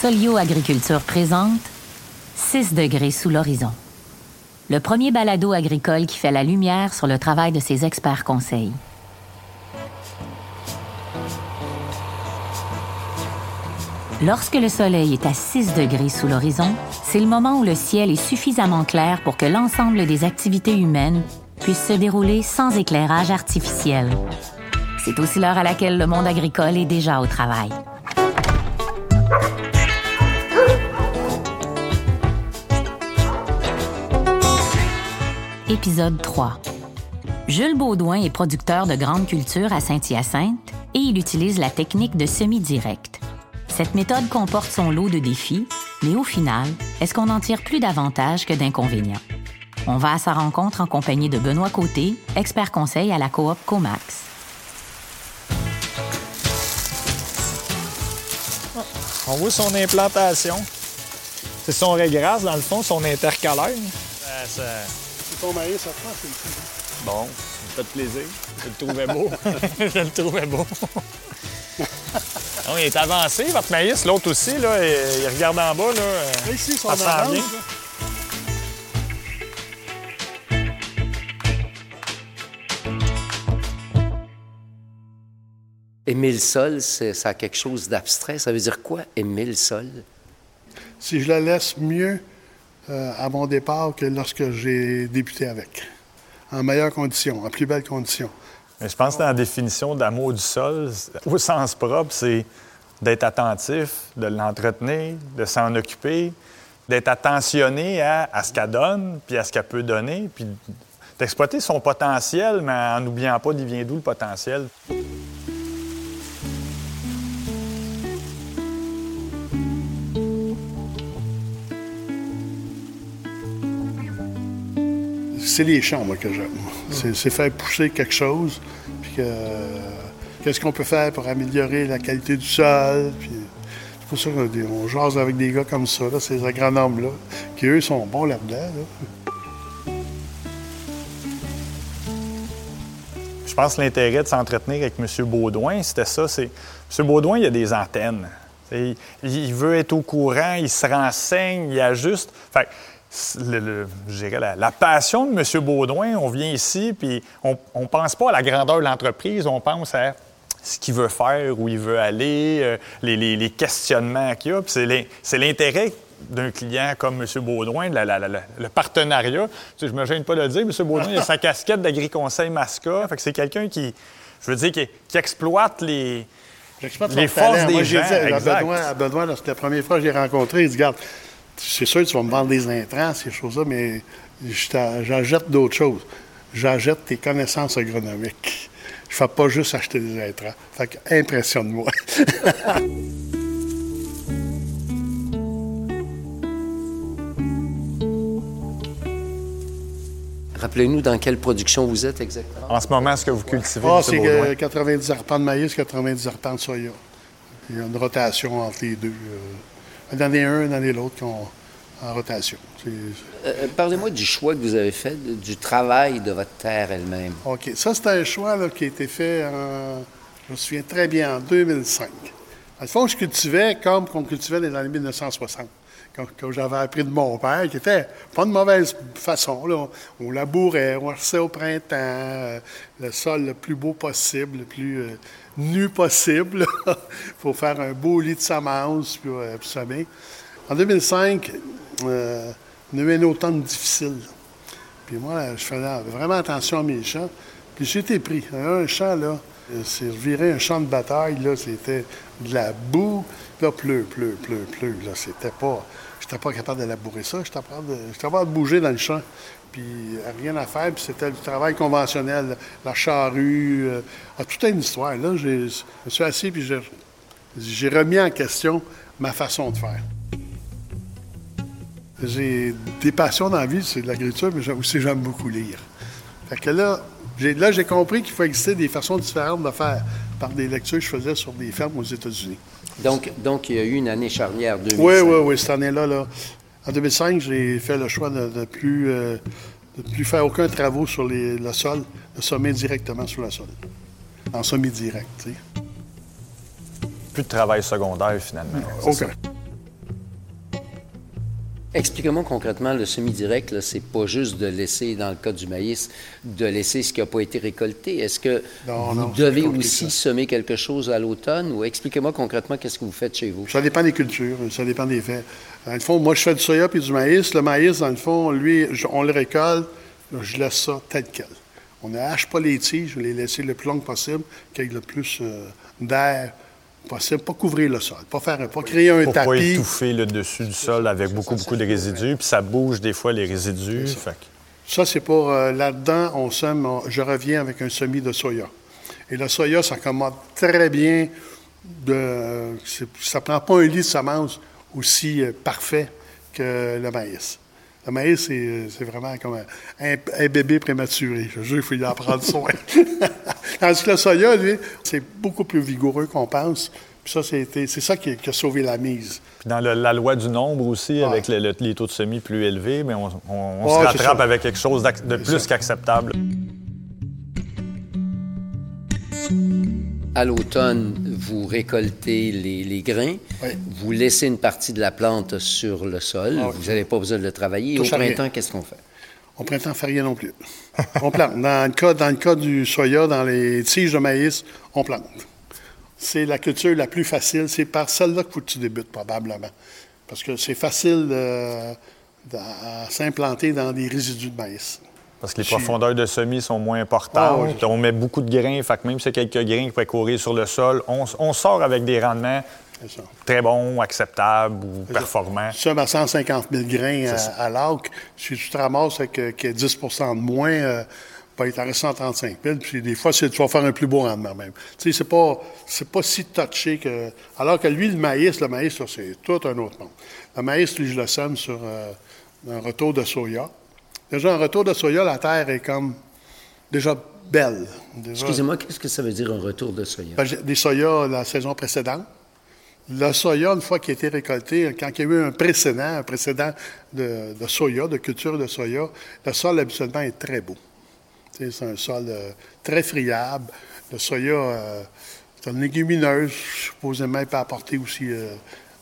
Solio Agriculture présente 6 degrés sous l'horizon. Le premier balado agricole qui fait la lumière sur le travail de ses experts conseils. Lorsque le soleil est à 6 degrés sous l'horizon, c'est le moment où le ciel est suffisamment clair pour que l'ensemble des activités humaines puissent se dérouler sans éclairage artificiel. C'est aussi l'heure à laquelle le monde agricole est déjà au travail. Épisode 3. Jules Baudouin est producteur de grandes cultures à Saint-Hyacinthe et il utilise la technique de semi-direct. Cette méthode comporte son lot de défis, mais au final, est-ce qu'on en tire plus d'avantages que d'inconvénients? On va à sa rencontre en compagnie de Benoît Côté, expert conseil à la coop Comax. On voit son implantation. C'est son régras, dans le fond, son intercalaire. Ça- ça- C'est ton maïs, ça prend, c'est le Bon, ça fait plaisir. Je le trouvais beau. Je le trouvais beau. Non, il est avancé, votre maïs. L'autre aussi, là, il il regarde en bas. Là. Ici, son Ça avance. Aimer le sol, c'est- ça a quelque chose d'abstrait. Ça veut dire quoi, aimer le sol? Si je la laisse mieux euh, à mon départ que lorsque j'ai débuté avec. En meilleures conditions, en plus belles conditions. Je pense que dans la définition d'amour du sol, au sens propre, c'est d'être attentif, de l'entretenir, de s'en occuper, d'être attentionné à, à ce qu'elle donne, puis à ce qu'elle peut donner, puis d'exploiter son potentiel, mais en n'oubliant pas d'y vient d'où le potentiel. C'est les champs, moi, que j'aime. C'est, faire pousser quelque chose, puis que, qu'est-ce qu'on peut faire pour améliorer la qualité du sol, puis c'est pour ça qu'on jase avec des gars comme ça, là, ces agronomes-là, qui, eux, sont bons là-dedans. là. Je pense que l'intérêt de s'entretenir avec M. Baudouin, c'était ça. C'est M. Baudouin, il a des antennes. Il, veut être au courant, il se renseigne, il ajuste. Fait le- le- je dirais la, la passion de M. Baudouin, on vient ici, puis on ne pense pas à la grandeur de l'entreprise, on pense à ce qu'il veut faire, où il veut aller, euh, les, les- les questionnements qu'il y a. C'est l'in- c'est l'intérêt d'un client comme M. Baudouin, la- la- la- la- le partenariat. Tu sais, je ne me gêne pas de le dire, M. Baudouin, il a sa casquette d'agri-conseil Masca. Fait que c'est quelqu'un qui, je veux dire, qui, qui exploite les, forces talent. des Moi, j'ai gens. dit à exact. À Benoît, lorsque la première fois que je l'ai rencontré, il dit Garde, c'est sûr que tu vas me vendre des intrants, ces choses-là, mais je t'a- j'achète d'autres choses. J'achète tes connaissances agronomiques. Je ne fais pas juste acheter des intrants. Fait que impressionne-moi. Rappelez-nous dans quelle production vous êtes exactement. En ce moment, ce que vous cultivez, Ah, c'est Baudouin? euh, 90 arpents de maïs, 90 arpents de soya. Il y a une rotation entre les deux. euh, une année un, une année l'autre, en rotation. C'est- Euh, Parlez-moi du choix que vous avez fait, du travail de votre terre elle-même. OK. Ça, c'est un choix là, qui a été fait, en, je me souviens très bien, en 2005. Dans le fond, je cultivais comme qu'on cultivait dans les années 1960, quand, quand j'avais appris de mon père, qui était pas de mauvaise façon. Là. On, on labourait, on arrosait au printemps, euh, le sol le plus beau possible, le plus euh, nu possible, pour faire un beau lit de semences, puis, euh, puis. En 2005, euh, on a eu un automne difficile. Puis moi, je faisais vraiment attention à mes champs. Puis j'ai été pris. Un champ, là, euh, c'est reviré un champ de bataille, là, c'était de la boue. Là, pleu, pleu, pleu, pleu. Là, c'était pas... J'étais pas capable de labourer ça. J'étais capable de, capable de bouger dans le champ. Puis euh, rien à faire. Puis c'était du travail conventionnel. La charrue. euh, ah, toute une histoire. Là, je me suis assis, puis j'ai, remis en question ma façon de faire. J'ai des passions dans la vie, c'est de l'agriculture, mais aussi j'aime beaucoup lire. Fait que là, là, j'ai compris qu'il faut exister des façons différentes de faire par des lectures que je faisais sur des fermes aux États-Unis. Donc, donc, il y a eu une année charnière 2005. Oui, oui, oui, cette année-là, là, en 2005, j'ai fait le choix de ne plus, euh, de plus faire aucun travaux sur les- le sol, de semer directement sur le sol. En semi direct, tu sais. Plus de travail secondaire, finalement. Aucun. Expliquez-moi concrètement, le semi-direct, c'est pas juste de laisser, dans le cas du maïs, de laisser ce qui n'a pas été récolté. Est-ce que Non, vous non, devez aussi semer quelque chose à l'automne? Ou expliquez-moi concrètement qu'est-ce que vous faites chez vous? Ça dépend des cultures, ça dépend des faits. Dans le fond, moi, je fais du soya puis du maïs. Le maïs, dans le fond, lui, je- on le récolte, je laisse ça tel quel. On ne hache pas les tiges, je les laisser le plus long possible, qu'il y ait le plus euh, d'air possible, pas couvrir le sol, pas faire, pas créer un Pour pas tapis. étouffer le dessus du sol avec beaucoup, beaucoup de résidus. Puis ça bouge des fois les résidus. Fait Ça, c'est pour euh, là-dedans, on sème, on- je reviens avec un semis de soya. Et le soya s'accommode très bien. De, ça prend pas un lit de semence aussi euh, parfait que le maïs. Le maïs, c'est, euh, vraiment comme un, un- un bébé prématuré. Je jure, il faut y en prendre soin. Tandis que le soya, lui, c'est beaucoup plus vigoureux qu'on pense. Puis ça, c'est ça qui, qui a sauvé la mise. Puis dans le- la loi du nombre aussi, Ouais. avec le- le- les taux de semis plus élevés, mais on, on- on Ouais, se rattrape avec quelque chose de C'est plus ça. qu'acceptable. À l'automne, vous récoltez les, les grains, Oui. vous laissez une partie de la plante sur le sol, Ah vous n'avez pas besoin de le travailler. Et au printemps, qu'est-ce qu'on fait? Au printemps, on ne fait rien non plus. On plante. Dans le, cas, dans le cas du soya, dans les tiges de maïs, on plante. C'est la culture la plus facile. C'est par celle-là que tu débutes, probablement. Parce que c'est facile euh, à s'implanter dans des résidus de maïs. Parce que les profondeurs de semis sont moins importantes. Ah oui. On met beaucoup de grains, fait que même y a quelques grains qui pourraient courir sur le sol, on, on sort avec des rendements C'est. Très bons, acceptables ou performants. Tu sommes à 150 000 grains à, à l'arc. Si tu te ramasses avec euh, qu'il y a 10% de moins, euh, ben, il t'en reste 135 000. Puis des fois, c'est- tu vas faire un plus beau rendement même. Tu sais, c'est pas, c'est pas si touché que. Alors que lui, le maïs, le maïs, c'est tout un autre monde. Le maïs, lui, je le sème sur euh, un retour de soya. Déjà, un retour de soya, la terre est comme déjà belle. Déjà- Excusez-moi, qu'est-ce que ça veut dire un retour de soya? ben, des soya la saison précédente. Le soya, une fois qu'il a été récolté, quand il y a eu un précédent, un précédent de, soya, de culture de soya, le sol habituellement est très beau. C'est un sol euh, très friable. Le soya, euh, c'est une légumineuse. Supposément, il peut apporter aussi euh,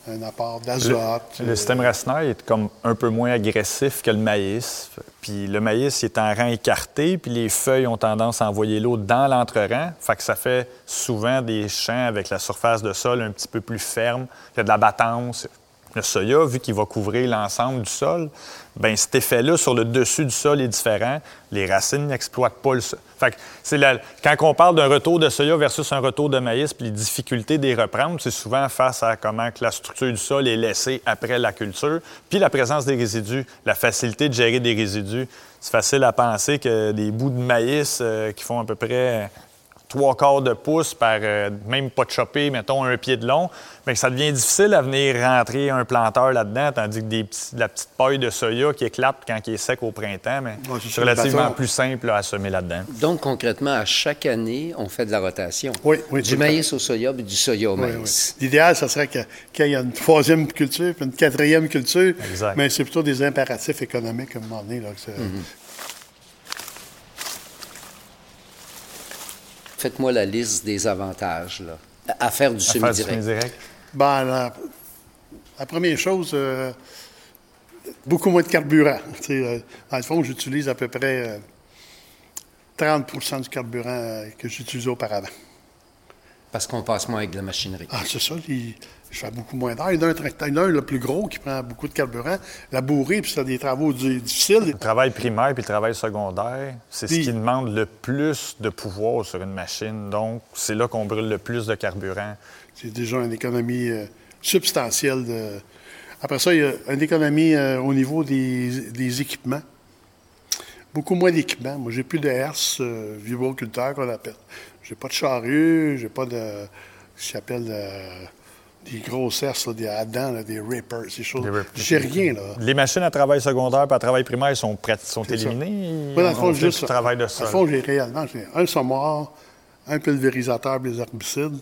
un apport d'azote. Le euh, système racinaire est comme un peu moins agressif que le maïs. Puis le maïs il est en rang écarté, puis les feuilles ont tendance à envoyer l'eau dans l'entre-rang. Fait que ça fait souvent des champs avec la surface de sol un petit peu plus ferme. Il y a de la battance. Le soya, vu qu'il va couvrir l'ensemble du sol, ben cet effet-là sur le dessus du sol est différent. Les racines n'exploitent pas le sol. Fait que c'est la- quand on parle d'un retour de soya versus un retour de maïs, puis les difficultés d'y reprendre, c'est souvent face à comment que la structure du sol est laissée après la culture, puis la présence des résidus, la facilité de gérer des résidus. C'est facile à penser que des bouts de maïs euh, qui font à peu près trois quarts de pouce par euh, même pas de chopper, mettons un pied de long, mais que ça devient difficile à venir rentrer un planteur là-dedans, tandis que des petits- la petite paille de soya qui éclate quand il est sec au printemps, mais Ouais, c'est ça, relativement plus simple là, à semer là-dedans. Donc, concrètement, à chaque année, on fait de la rotation. Oui, oui, Du maïs au soya, puis du soya au Oui, maïs. oui. L'idéal, ce serait que- qu'il y ait une troisième culture, puis une quatrième culture. Exact. Mais c'est plutôt des impératifs économiques à un moment donné. Là, que Faites-moi la liste des avantages là, à faire du À faire du semi-direct. semi-direct. Ben, la, la première chose, euh, beaucoup moins de carburant. Tu sais, euh, dans le fond, j'utilise à peu près euh, 30% du carburant euh, que j'utilisais auparavant. Parce qu'on passe moins avec de la machinerie. Ah, c'est ça, il- je fais beaucoup moins d'air. Il y en a un tracteur, il y en a un le plus gros qui prend beaucoup de carburant. La bourrée, puis c'est des travaux di- difficiles. Le travail primaire puis le travail secondaire, c'est ce qui demande le plus de pouvoir sur une machine. Donc, c'est là qu'on brûle le plus de carburant. C'est déjà une économie euh, substantielle. De... Après ça, il y a une économie euh, au niveau des, des équipements. Beaucoup moins d'équipements. Moi, j'ai plus de herse, euh, vibroculteur qu'on appelle. J'ai pas de charrue, j'ai pas de. ce qu'ils appellent euh, des grosses herses, là, des Adam, là, des rippers, ces choses. Des. J'ai rien, là. Les machines à travail secondaire et à travail primaire sont, prêtes, sont éliminées? Moi, dans le On fond, juste. travail de Dans sol. le fond, j'ai réellement un semoir, un pulvérisateur les herbicides.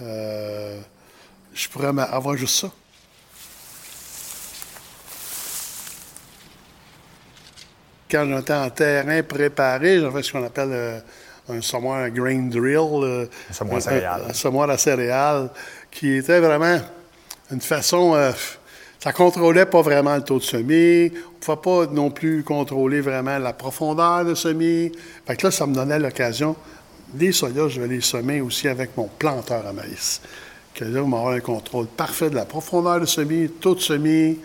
Euh, je pourrais avoir juste ça. Quand j'étais en terrain préparé, j'avais ce qu'on appelle euh, un semoir grain drill. euh, Un semoir à céréales. Un, semoir à céréales, qui était vraiment une façon. euh, Ça contrôlait pas vraiment le taux de semis. On ne pouvait pas non plus contrôler vraiment la profondeur de semis. Fait que là, ça me donnait l'occasion. Les soya, je vais les semer aussi avec mon planteur à maïs. Que là, on va avoir un contrôle parfait de la profondeur de semis, taux de semis,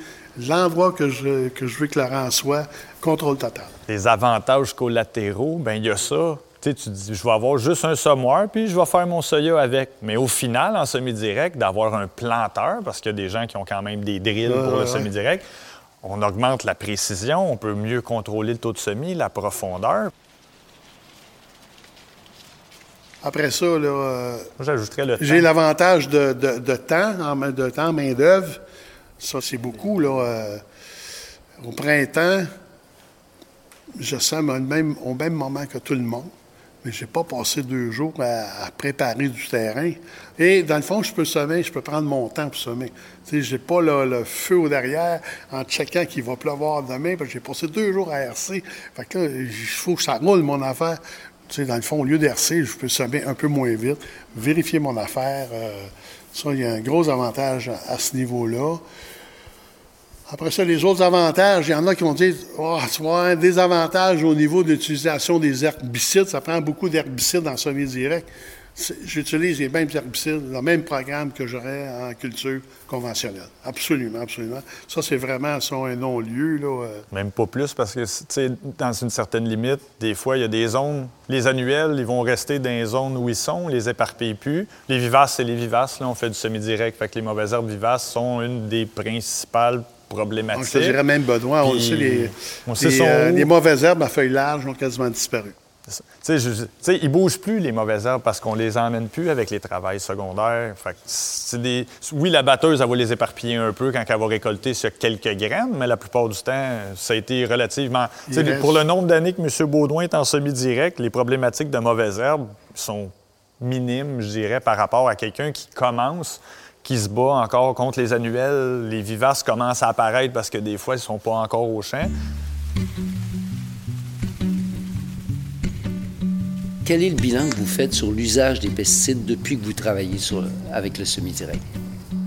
l'endroit que je, que je veux que le rang soit, contrôle total. Les avantages collatéraux, bien, il y a ça. Tu, tu dis, je vais avoir juste un semoir, puis je vais faire mon soya avec. Mais au final, en semi-direct, d'avoir un planteur, parce qu'il y a des gens qui ont quand même des drills Ouais, pour ouais, le ouais. semi-direct, on augmente la précision, on peut mieux contrôler le taux de semis, la profondeur. Après ça, euh, j'ajouterais le J'ai l'avantage de, de- de temps, de temps, main-d'œuvre. Ça, c'est beaucoup. Là, euh, au printemps, je sème au même, au même moment que tout le monde, mais je n'ai pas passé deux jours à, préparer du terrain. Et dans le fond, je peux semer, je peux prendre mon temps pour semer. Tu sais, j'ai pas le feu au derrière en checkant qu'il va pleuvoir demain, parce que j'ai passé deux jours à RC. Fait que il faut que ça roule mon affaire. Dans le fond, au lieu d'RC, je peux semer un peu moins vite, vérifier mon affaire. euh, ça, il y a un gros avantage à ce niveau-là. Après ça, les autres avantages, il y en a qui vont dire oh, tu vois, un désavantage au niveau de l'utilisation des herbicides. Ça prend beaucoup d'herbicides en semi-direct. C'est- J'utilise les mêmes herbicides, le même programme que j'aurais en culture conventionnelle. Absolument, absolument. Ça, c'est vraiment un non-lieu. Là, euh. Même pas plus, parce que, tu sais, dans une certaine limite, des fois, il y a des zones. Les annuels, ils vont rester dans les zones où ils sont, on les éparpille plus. Les vivaces, c'est les vivaces. Là, on fait du semi-direct. Fait que les mauvaises herbes vivaces sont une des principales Donc, je dirais même, Benoît, on le sait, les, on sait les, euh, les mauvaises herbes à feuilles larges ont quasiment disparu. Je- ils bougent plus, les mauvaises herbes, parce qu'on les emmène plus avec les travails secondaires. Fait que c'est des... Oui, la batteuse, elle va les éparpiller un peu quand elle va récolter sur quelques graines, mais la plupart du temps, ça a été relativement... Reste- Pour le nombre d'années que M. Baudouin est en semi-direct, les problématiques de mauvaises herbes sont minimes, je dirais, par rapport à quelqu'un qui commence, qui se bat encore contre les annuels. Les vivaces commencent à apparaître parce que des fois, ils sont pas encore au champ. Quel est le bilan que vous faites sur l'usage des pesticides depuis que vous travaillez sur- avec le semi-direct?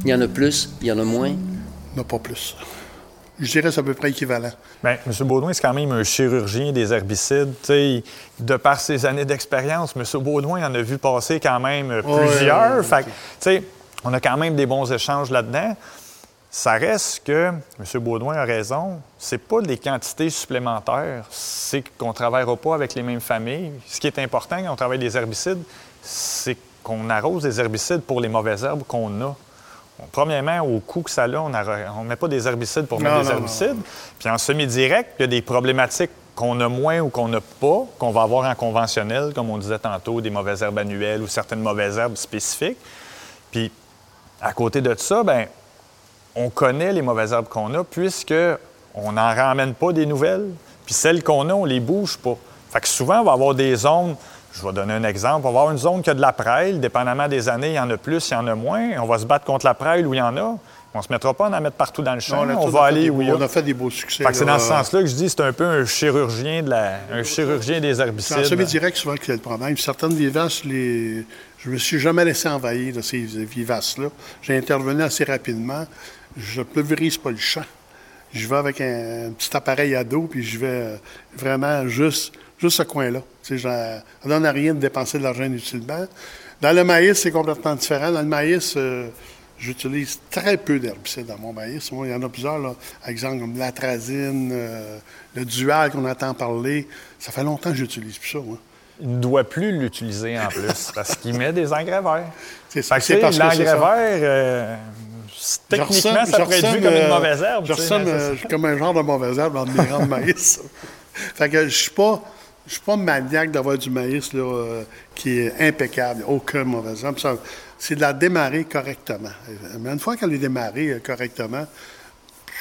Il y en a plus, il y en a moins? Non, pas plus. Je dirais que c'est à peu près équivalent. Bien, M. Baudouin, c'est quand même un chirurgien des herbicides. Tu sais, de par ses années d'expérience, M. Baudouin en a vu passer quand même Ouais, plusieurs. ouais, Fait que, tu sais, on a quand même des bons échanges là-dedans. Ça reste que M. Baudouin a raison. C'est pas les quantités supplémentaires, c'est qu'on ne travaillera pas avec les mêmes familles. Ce qui est important quand on travaille des herbicides, c'est qu'on arrose des herbicides pour les mauvaises herbes qu'on a. Premièrement, au coût que ça a, on ne met pas des herbicides pour mettre Non, des non, herbicides. Puis en semi-direct, il y a des problématiques qu'on a moins ou qu'on n'a pas, qu'on va avoir en conventionnel, comme on disait tantôt, des mauvaises herbes annuelles ou certaines mauvaises herbes spécifiques. Puis à côté de ça, ben on connaît les mauvaises herbes qu'on a puisque on n'en ramène pas des nouvelles. Puis celles qu'on a, on les bouge pas. Fait que souvent, on va avoir des zones. Je vais donner un exemple. On va avoir une zone qui a de la prêle. Dépendamment des années, il y en a plus, il y en a moins. On va se battre contre la prêle où il y en a. On ne se mettra pas à en mettre partout dans le champ. on va aller où il y a. On a fait des beaux succès. Fait que c'est dans ce sens-là que je dis c'est un peu un chirurgien, de la... un chirurgien des C'est en herbicides. semi-direct, souvent, qu'il y a le problème. Certaines vivaces, les... je me suis jamais laissé envahir de ces vivaces-là. J'ai intervenu assez rapidement. Je ne pulvérise pas le champ. Je vais avec un, petit appareil à dos, puis je vais euh, vraiment juste, juste ce coin-là. Ça ne donne rien de dépenser de l'argent inutilement. Dans le maïs, c'est complètement différent. Dans le maïs, euh, j'utilise très peu d'herbicides dans mon maïs. Moi, il y en a plusieurs, là. exemple comme l'atrazine, euh, le dual qu'on entend parler. Ça fait longtemps que j'utilise plus ça. Il ne doit plus l'utiliser en plus parce qu'il met des engrais verts. C'est que, c'est parce l'engrais ça. vert, euh, techniquement, ça pourrait être vu comme une euh, mauvaise herbe. Je ressemble euh, comme un genre de mauvaise herbe rangs de maïs. fait que je suis pas. Je suis pas maniaque d'avoir du maïs là, euh, qui est impeccable, aucun mauvais herbe. Ça, C'est de la démarrer correctement. Mais une fois qu'elle est démarrée correctement,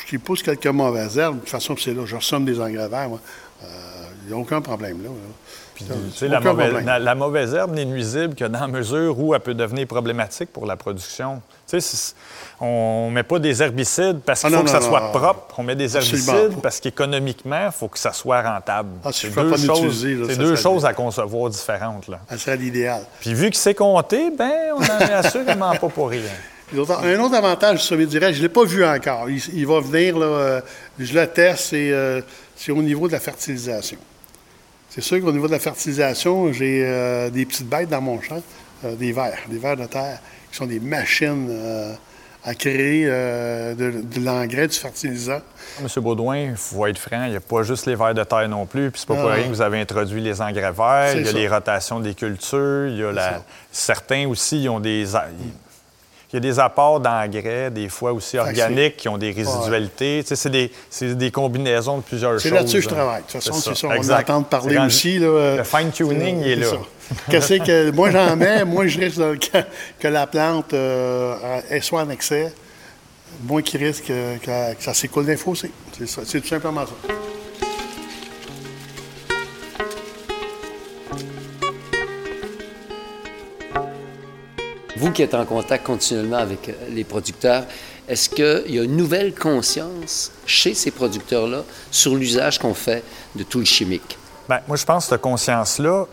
je pousse quelques mauvaises herbes. De toute façon, c'est là, je ressomme des engrais verts. Il n'y a aucun problème là. là. Puis, la, mauvaise, problème. la- la mauvaise herbe n'est nuisible que dans la mesure où elle peut devenir problématique pour la production. On ne met pas des herbicides parce qu'il Ah, faut non, que ça non, soit propre. On met des herbicides pas. parce qu'économiquement, il faut que ça soit rentable. Ah, si c'est deux, pas choses, là, c'est ça deux choses à concevoir différentes. Là. Ça serait l'idéal. Puis vu que c'est compté, ben on n'en est assurément pas pour rien. Un autre avantage du sommet direct, je ne l'ai pas vu encore. Il, va venir, là, euh, je le teste, euh, c'est au niveau de la fertilisation. C'est sûr qu'au niveau de la fertilisation, j'ai euh, des petites bêtes dans mon champ, des vers, des vers de terre, qui sont des machines à créer de, l'engrais, du fertilisant. Monsieur Baudouin, il faut être franc, il n'y a pas juste les vers de terre non plus, puis c'est pas pour rien que vous avez introduit les engrais verts, il y a les rotations des cultures, il y a la... certains aussi, ils ont des... Il y a des apports d'engrais, des fois aussi organiques, qui ont des résidualités. Tu sais, c'est des, des, combinaisons de plusieurs choses. C'est là-dessus que je travaille. De toute façon, c'est ça. On entend parler aussi. Là, le fine-tuning, il est, là. Qu'est-ce que moi j'en mets, moins je risque que, la plante euh, soit en excès, moins qu'il risque que, que ça s'écoule d'un fossé. C'est tout simplement ça. Vous qui êtes en contact continuellement avec euh, les producteurs, est-ce qu'il y a une nouvelle conscience chez ces producteurs-là sur l'usage qu'on fait de tout le chimique? Bien, moi, je pense que cette conscience-là,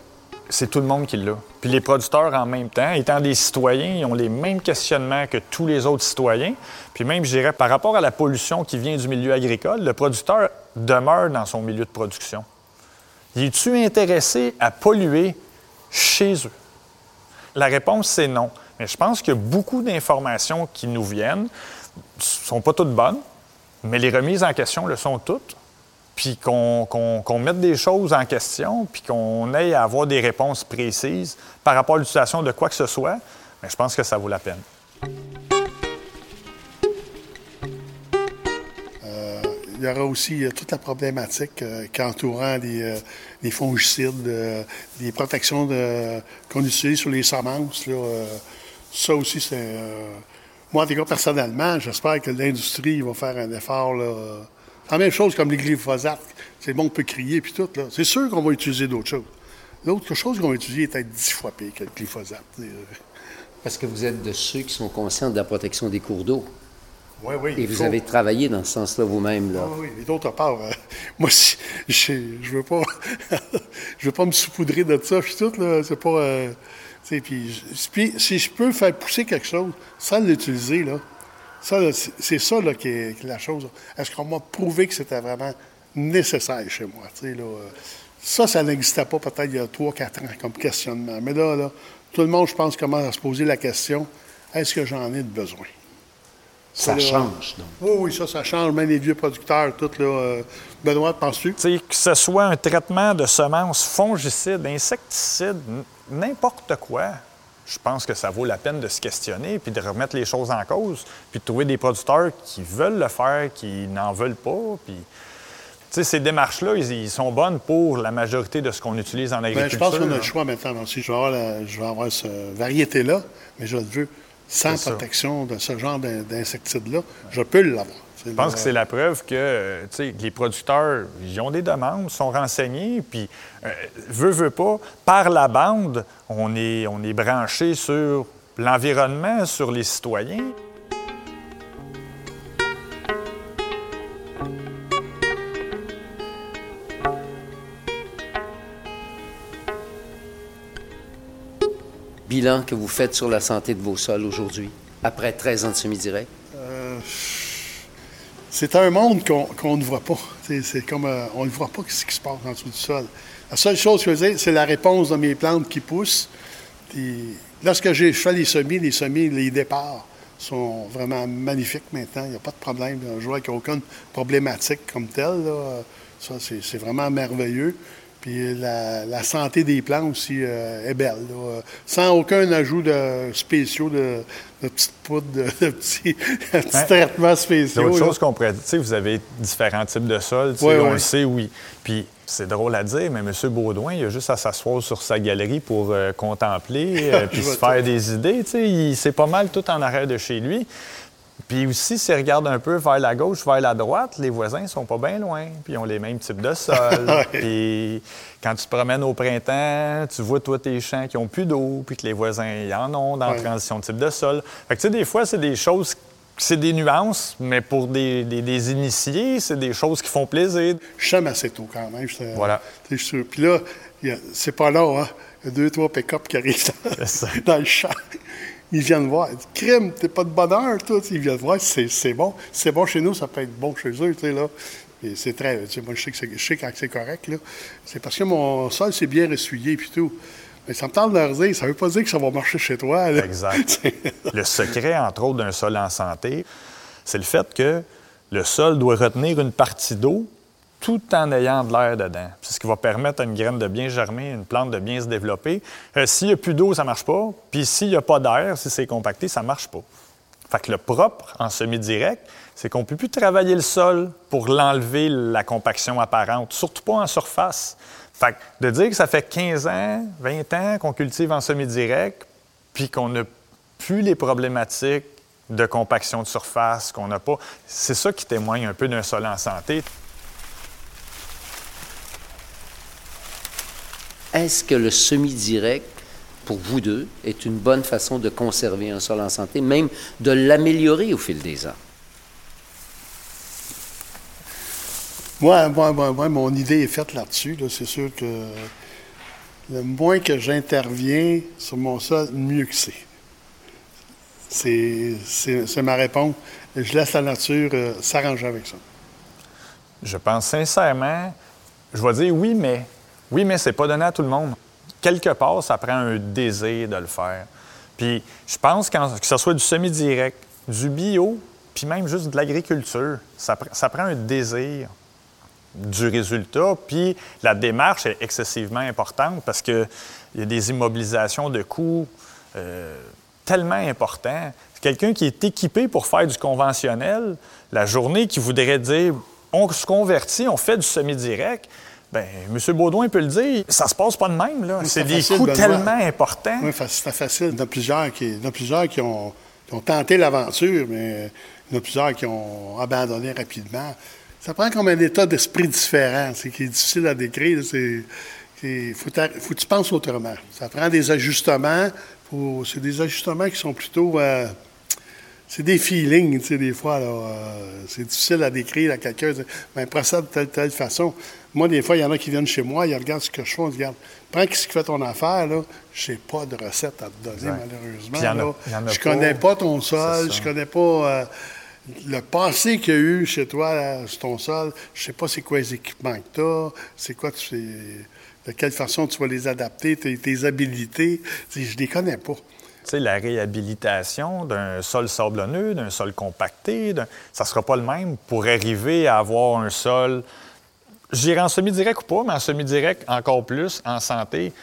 c'est tout le monde qui l'a. Puis les producteurs, en même temps, étant des citoyens, ils ont les mêmes questionnements que tous les autres citoyens. Puis même, je dirais, par rapport à la pollution qui vient du milieu agricole, le producteur demeure dans son milieu de production. Y es-tu intéressé à polluer chez eux? La réponse, c'est non. Mais je pense que beaucoup d'informations qui nous viennent ne sont pas toutes bonnes, mais les remises en question le sont toutes. Puis qu'on mette des choses en question, puis qu'on ait à avoir des réponses précises par rapport à l'utilisation de quoi que ce soit, mais je pense que ça vaut la peine. Euh, il y aura aussi euh, toute la problématique euh, entourant des, fongicides, des protections qu'on utilise sur les semences. Là, ça aussi, c'est. Euh, moi, en tout cas, personnellement, j'espère que l'industrie va faire un effort. Là. la même chose comme les glyphosates. C'est bon, on peut crier puis tout. C'est sûr qu'on va utiliser d'autres choses. L'autre chose qu'on va utiliser est peut-être dix fois pire que le glyphosate. Parce que vous êtes de ceux qui sont conscients de la protection des cours d'eau. Oui, oui. Et vous avez travaillé dans ce sens-là vous-même. Là. Oui, oui. Et d'autre part, euh, moi, je ne veux pas je veux pas me saupoudrer de ça. Je suis tout, là. C'est pas. Euh, puis, si je peux faire pousser quelque chose sans l'utiliser, là, ça, c'est ça là, qui, est, la chose. Est-ce qu'on m'a prouvé que c'était vraiment nécessaire chez moi? Là, ça, ça n'existait pas peut-être il y a 3-4 ans comme questionnement. Mais là, là, tout le monde, je pense, commence à se poser la question est-ce que j'en ai de besoin? Ça, change, donc. Oui, oui, ça, ça change. Même les vieux producteurs, tout, là. Euh, Benoît, penses-tu? que ce soit un traitement de semences fongicides, insecticides, n'importe quoi, je pense que ça vaut la peine de se questionner, puis de remettre les choses en cause, puis de trouver des producteurs qui veulent le faire, qui n'en veulent pas. Puis, ces démarches-là, ils, sont bonnes pour la majorité de ce qu'on utilise en agriculture. je pense qu'on a le choix maintenant. Si je vais avoir, cette variété-là, mais je le veux sans protection de ce genre d'insecticide-là, je peux l'avoir. Je pense que c'est la preuve que euh, les producteurs, ils ont des demandes, sont renseignés, puis euh, veut, veut pas, par la bande, on est, on est branché sur l'environnement, sur les citoyens. Bilan que vous faites sur la santé de vos sols aujourd'hui, après 13 ans de semi-direct? Euh, c'est un monde qu'on ne voit pas. C'est comme euh, on ne voit pas ce qui se passe en dessous du sol. La seule chose que je veux dire, c'est la réponse de mes plantes qui poussent. lorsque je fais les semis, les semis, les départs sont vraiment magnifiques maintenant. Il n'y a pas de problème. Je vois qu'il n'y a aucune problématique comme telle. C'est vraiment merveilleux. Puis la, santé des plantes aussi euh, est belle. sans aucun ajout de spéciaux, de, petites poudres, de, petits, traitements spéciaux. D'autres choses qu'on pourrait dire, vous avez différents types de sols, on le sait, oui. Puis c'est drôle à dire, mais M. Baudouin, il a juste à s'asseoir sur sa galerie pour euh, contempler, euh, puis se faire des idées. C'est pas mal tout en arrière de chez lui. Puis aussi, si regarde un peu vers la gauche, vers la droite, les voisins sont pas bien loin, puis ils ont les mêmes types de sol. puis quand tu te promènes au printemps, tu vois, toi, tes champs qui ont plus d'eau, puis que les voisins y en ont dans la transition de type de sol. Fait que, tu sais, des fois, c'est des choses c'est des nuances, mais pour des, initiés, c'est des choses qui font plaisir. Je sème assez tôt quand même. Voilà. Puis là, c'est pas là, hein? Il y a deux, trois pick-up qui arrivent dans, dans le champ. Ils viennent voir. Crime, t'es pas de bonheur, toi. Ils viennent voir, c'est, bon. Si c'est bon chez nous, ça peut être bon chez eux, tu sais, là. Et c'est très. Tu sais, moi, je sais, que c'est, je sais quand c'est correct, là. C'est parce que mon sol, c'est bien essuyé, puis tout. Mais ça me tente de leur dire, ça veut pas dire que ça va marcher chez toi. là. Exact. le secret, entre autres, d'un sol en santé, c'est le fait que le sol doit retenir une partie d'eau tout en ayant de l'air dedans. C'est ce qui va permettre à une graine de bien germer, une plante de bien se développer. Euh, s'il n'y a plus d'eau, ça ne marche pas. Puis s'il n'y a pas d'air, si c'est compacté, ça ne marche pas. Fait le propre en semi-direct, c'est qu'on ne peut plus travailler le sol pour l'enlever la compaction apparente, surtout pas en surface. Fait que de dire que ça fait 15 ans, 20 ans qu'on cultive en semi-direct, puis qu'on n'a plus les problématiques de compaction de surface, qu'on n'a pas, c'est ça qui témoigne un peu d'un sol en santé. Est-ce que le semi-direct, pour vous deux, est une bonne façon de conserver un sol en santé, même de l'améliorer au fil des ans? Moi, moi, moi, moi, mon idée est faite là-dessus. là. C'est sûr que le moins que j'interviens sur mon sol, mieux que c'est. C'est, c'est, c'est ma réponse. Je laisse la nature euh, s'arranger avec ça. Je pense sincèrement, je vais dire oui, mais. Oui, mais c'est pas donné à tout le monde. Quelque part, ça prend un désir de le faire. Puis je pense qu'en- que ce soit du semi-direct, du bio, puis même juste de l'agriculture, ça prend un désir du résultat. Puis la démarche est excessivement importante parce qu'il y a des immobilisations de coûts euh, tellement importants. Quelqu'un qui est équipé pour faire du conventionnel, la journée qui voudrait dire on se convertit, on fait du semi-direct, bien, M. Baudouin peut le dire, ça se passe pas de même. là. Oui, C'est des facile, coûts Benoît. tellement importants. Oui, c'est facile. Il y en a plusieurs qui, il y en a plusieurs qui, ont, qui ont tenté l'aventure, mais il y en a plusieurs qui ont abandonné rapidement. Ça prend comme un état d'esprit différent, c'est qui est difficile à décrire. C'est, il faut, que tu penses autrement. Ça prend des ajustements. c'est des ajustements qui sont plutôt... euh, c'est des feelings, tu sais, des fois. là, euh, c'est difficile à décrire à quelqu'un. de- Ben, procède de telle, telle façon. Moi, des fois, il y en a qui viennent chez moi, ils regardent ce que je fais, ils disent, regarde, prends ce qui fait ton affaire, là. Je n'ai pas de recette à te donner, Exact. malheureusement. Puis il y en a- là. il y en a je pas. connais pas ton sol, ça. je connais pas euh, le passé qu'il y a eu chez toi, là, sur ton sol. Je sais pas c'est quoi les équipements que tu as, c'est quoi tu de quelle façon tu vas les adapter, tes, tes habilités. Je les connais pas. La réhabilitation d'un sol sablonneux, d'un sol compacté, ça ne sera pas le même pour arriver à avoir un sol, je dirais en semi-direct ou pas, mais en semi-direct encore plus, en santé.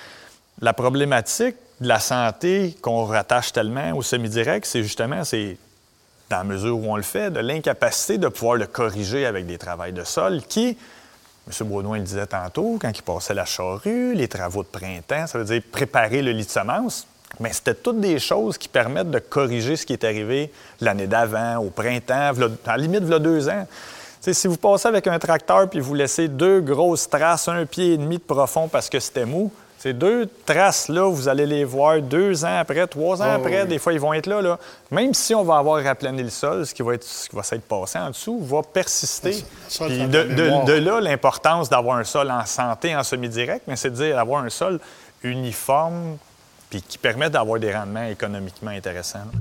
La problématique de la santé qu'on rattache tellement au semi-direct, c'est justement, c'est dans la mesure où on le fait, de l'incapacité de pouvoir le corriger avec des travails de sol qui, M. Baudouin le disait tantôt, quand il passait la charrue, les travaux de printemps, ça veut dire préparer le lit de semence, mais c'était toutes des choses qui permettent de corriger ce qui est arrivé l'année d'avant, au printemps, à la limite, il deux ans. Si vous passez avec un tracteur puis vous laissez deux grosses traces, un pied et demi de profond parce que c'était mou, ces deux traces-là, vous allez les voir deux ans après, trois ans Oh, après, oui. des fois, ils vont être là, là. Même si on va avoir raplané le sol, ce qui va, être, ce qui va s'être passé en dessous va persister. Ça de, là, l'importance d'avoir un sol en santé, en semi-direct, mais c'est de dire avoir un sol uniforme puis qui permet d'avoir des rendements économiquement intéressants. là.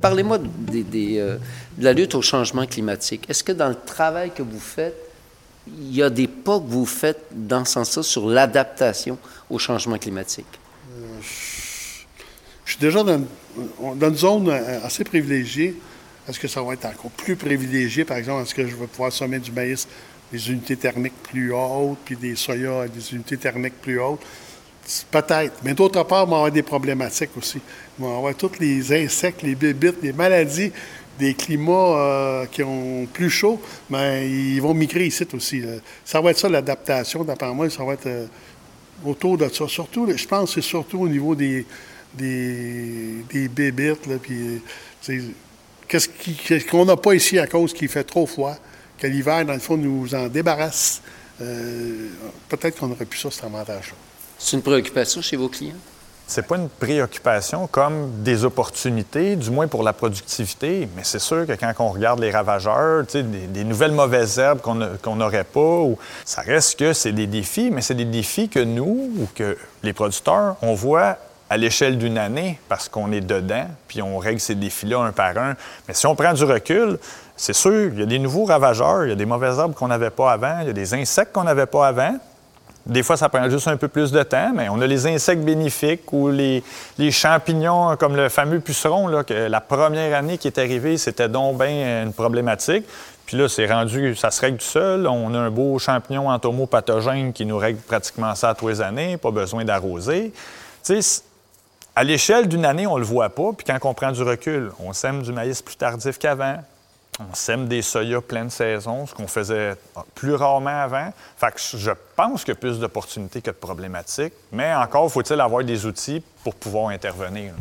Parlez-moi des- des, euh, de la lutte au changement climatique. Est-ce que dans le travail que vous faites, il y a des pas que vous faites dans ce sens-là sur l'adaptation au changement climatique? Je suis déjà dans, une- dans une zone euh, assez privilégiée. Est-ce que ça va être encore plus privilégié, par exemple, est-ce que je vais pouvoir semer du maïs des unités thermiques plus hautes, puis des soya des unités thermiques plus hautes? Peut-être. Mais d'autre part, on va avoir des problématiques aussi. On va avoir tous les insectes, les bébites, les maladies, des climats euh, qui ont plus chaud, mais ils vont migrer ici aussi. là. Ça va être ça l'adaptation, d'après moi, ça va être euh, autour de ça. Surtout, je pense que c'est surtout au niveau des, des, des bébites. Qu'est-ce qu'on n'a pas ici à cause qu'il fait trop froid, que l'hiver, dans le fond, nous en débarrasse. Euh, Peut-être qu'on aurait pu ça, cet avantage-là. C'est une préoccupation chez vos clients? c'est pas une préoccupation comme des opportunités, du moins pour la productivité. Mais c'est sûr que quand on regarde les ravageurs, des, des, nouvelles mauvaises herbes qu'on n'aurait pas, ou, ça reste que c'est des défis, mais c'est des défis que nous ou que les producteurs, on voit à l'échelle d'une année parce qu'on est dedans, puis on règle ces défis-là un par un. Mais si on prend du recul, c'est sûr, il y a des nouveaux ravageurs, il y a des mauvaises herbes qu'on n'avait pas avant, il y a des insectes qu'on n'avait pas avant. Des fois, ça prend juste un peu plus de temps, mais on a les insectes bénéfiques ou les, champignons, comme le fameux puceron, que la première année qui est arrivée, c'était donc bien une problématique. Puis là, c'est rendu, ça se règle tout seul. On a un beau champignon entomopathogène qui nous règle pratiquement ça tous les années, pas besoin d'arroser. À l'échelle d'une année, on ne le voit pas. Puis quand on prend du recul, on sème du maïs plus tardif qu'avant. On sème des soya pleine saison, ce qu'on faisait plus rarement avant. Fait que je pense qu'il y a plus d'opportunités que de problématiques. Mais encore, faut-il avoir des outils pour pouvoir intervenir.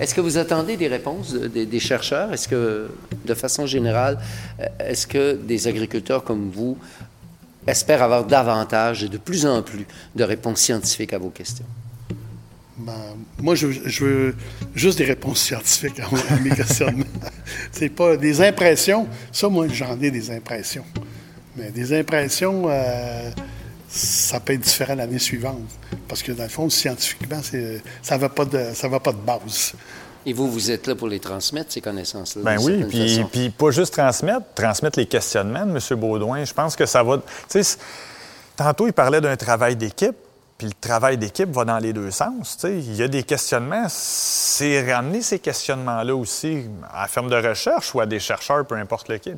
Est-ce que vous attendez des réponses des, chercheurs? Est-ce que, de façon générale, est-ce que des agriculteurs comme vous espèrent avoir davantage et de plus en plus de réponses scientifiques à vos questions? Ben, moi, je, veux juste des réponses scientifiques à, mes questionnements. c'est pas des impressions. Ça, moi, j'en ai des impressions. Mais des impressions, euh, ça peut être différent l'année suivante. Parce que, dans le fond, scientifiquement, ça ne va, pas de, ça va pas de base. Et vous, vous êtes là pour les transmettre, ces connaissances-là? Ben oui, puis, puis, pas juste transmettre, transmettre les questionnements de M. Baudouin. Je pense que ça va... Tu sais, tantôt, il parlait d'un travail d'équipe. Puis le travail d'équipe va dans les deux sens. Il y a des questionnements. C'est ramener ces questionnements-là aussi à la ferme de recherche ou à des chercheurs, peu importe lequel.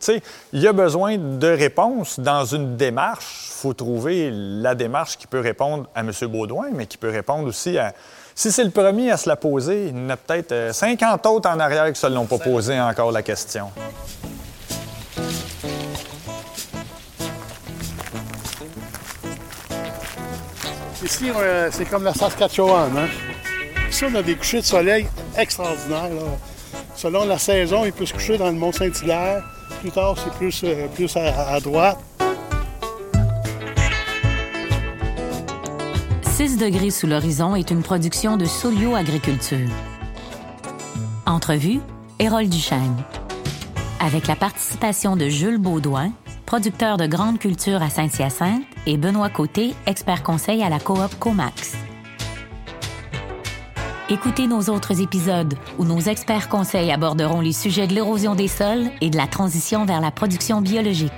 Il y a besoin de réponses dans une démarche. Il faut trouver la démarche qui peut répondre à M. Baudouin, mais qui peut répondre aussi à. Si c'est le premier à se la poser, il y en a peut-être 50 euh, autres en arrière qui ne se l'ont pas posé encore la question. Ici, c'est comme la Saskatchewan. Hein? Ici, on a des couchers de soleil extraordinaires. Selon la saison, il peut se coucher dans le Mont-Saint-Hilaire. Plus tard, c'est plus, euh, plus à, droite. 6 degrés sous l'horizon est une production de Solio Agriculture. Entrevue, Hérole Duchesne. Avec la participation de Jules Baudouin, producteur de grandes cultures à Saint-Hyacinthe, et Benoît Côté, expert conseil à la coop Comax. Écoutez nos autres épisodes où nos experts conseils aborderont les sujets de l'érosion des sols et de la transition vers la production biologique.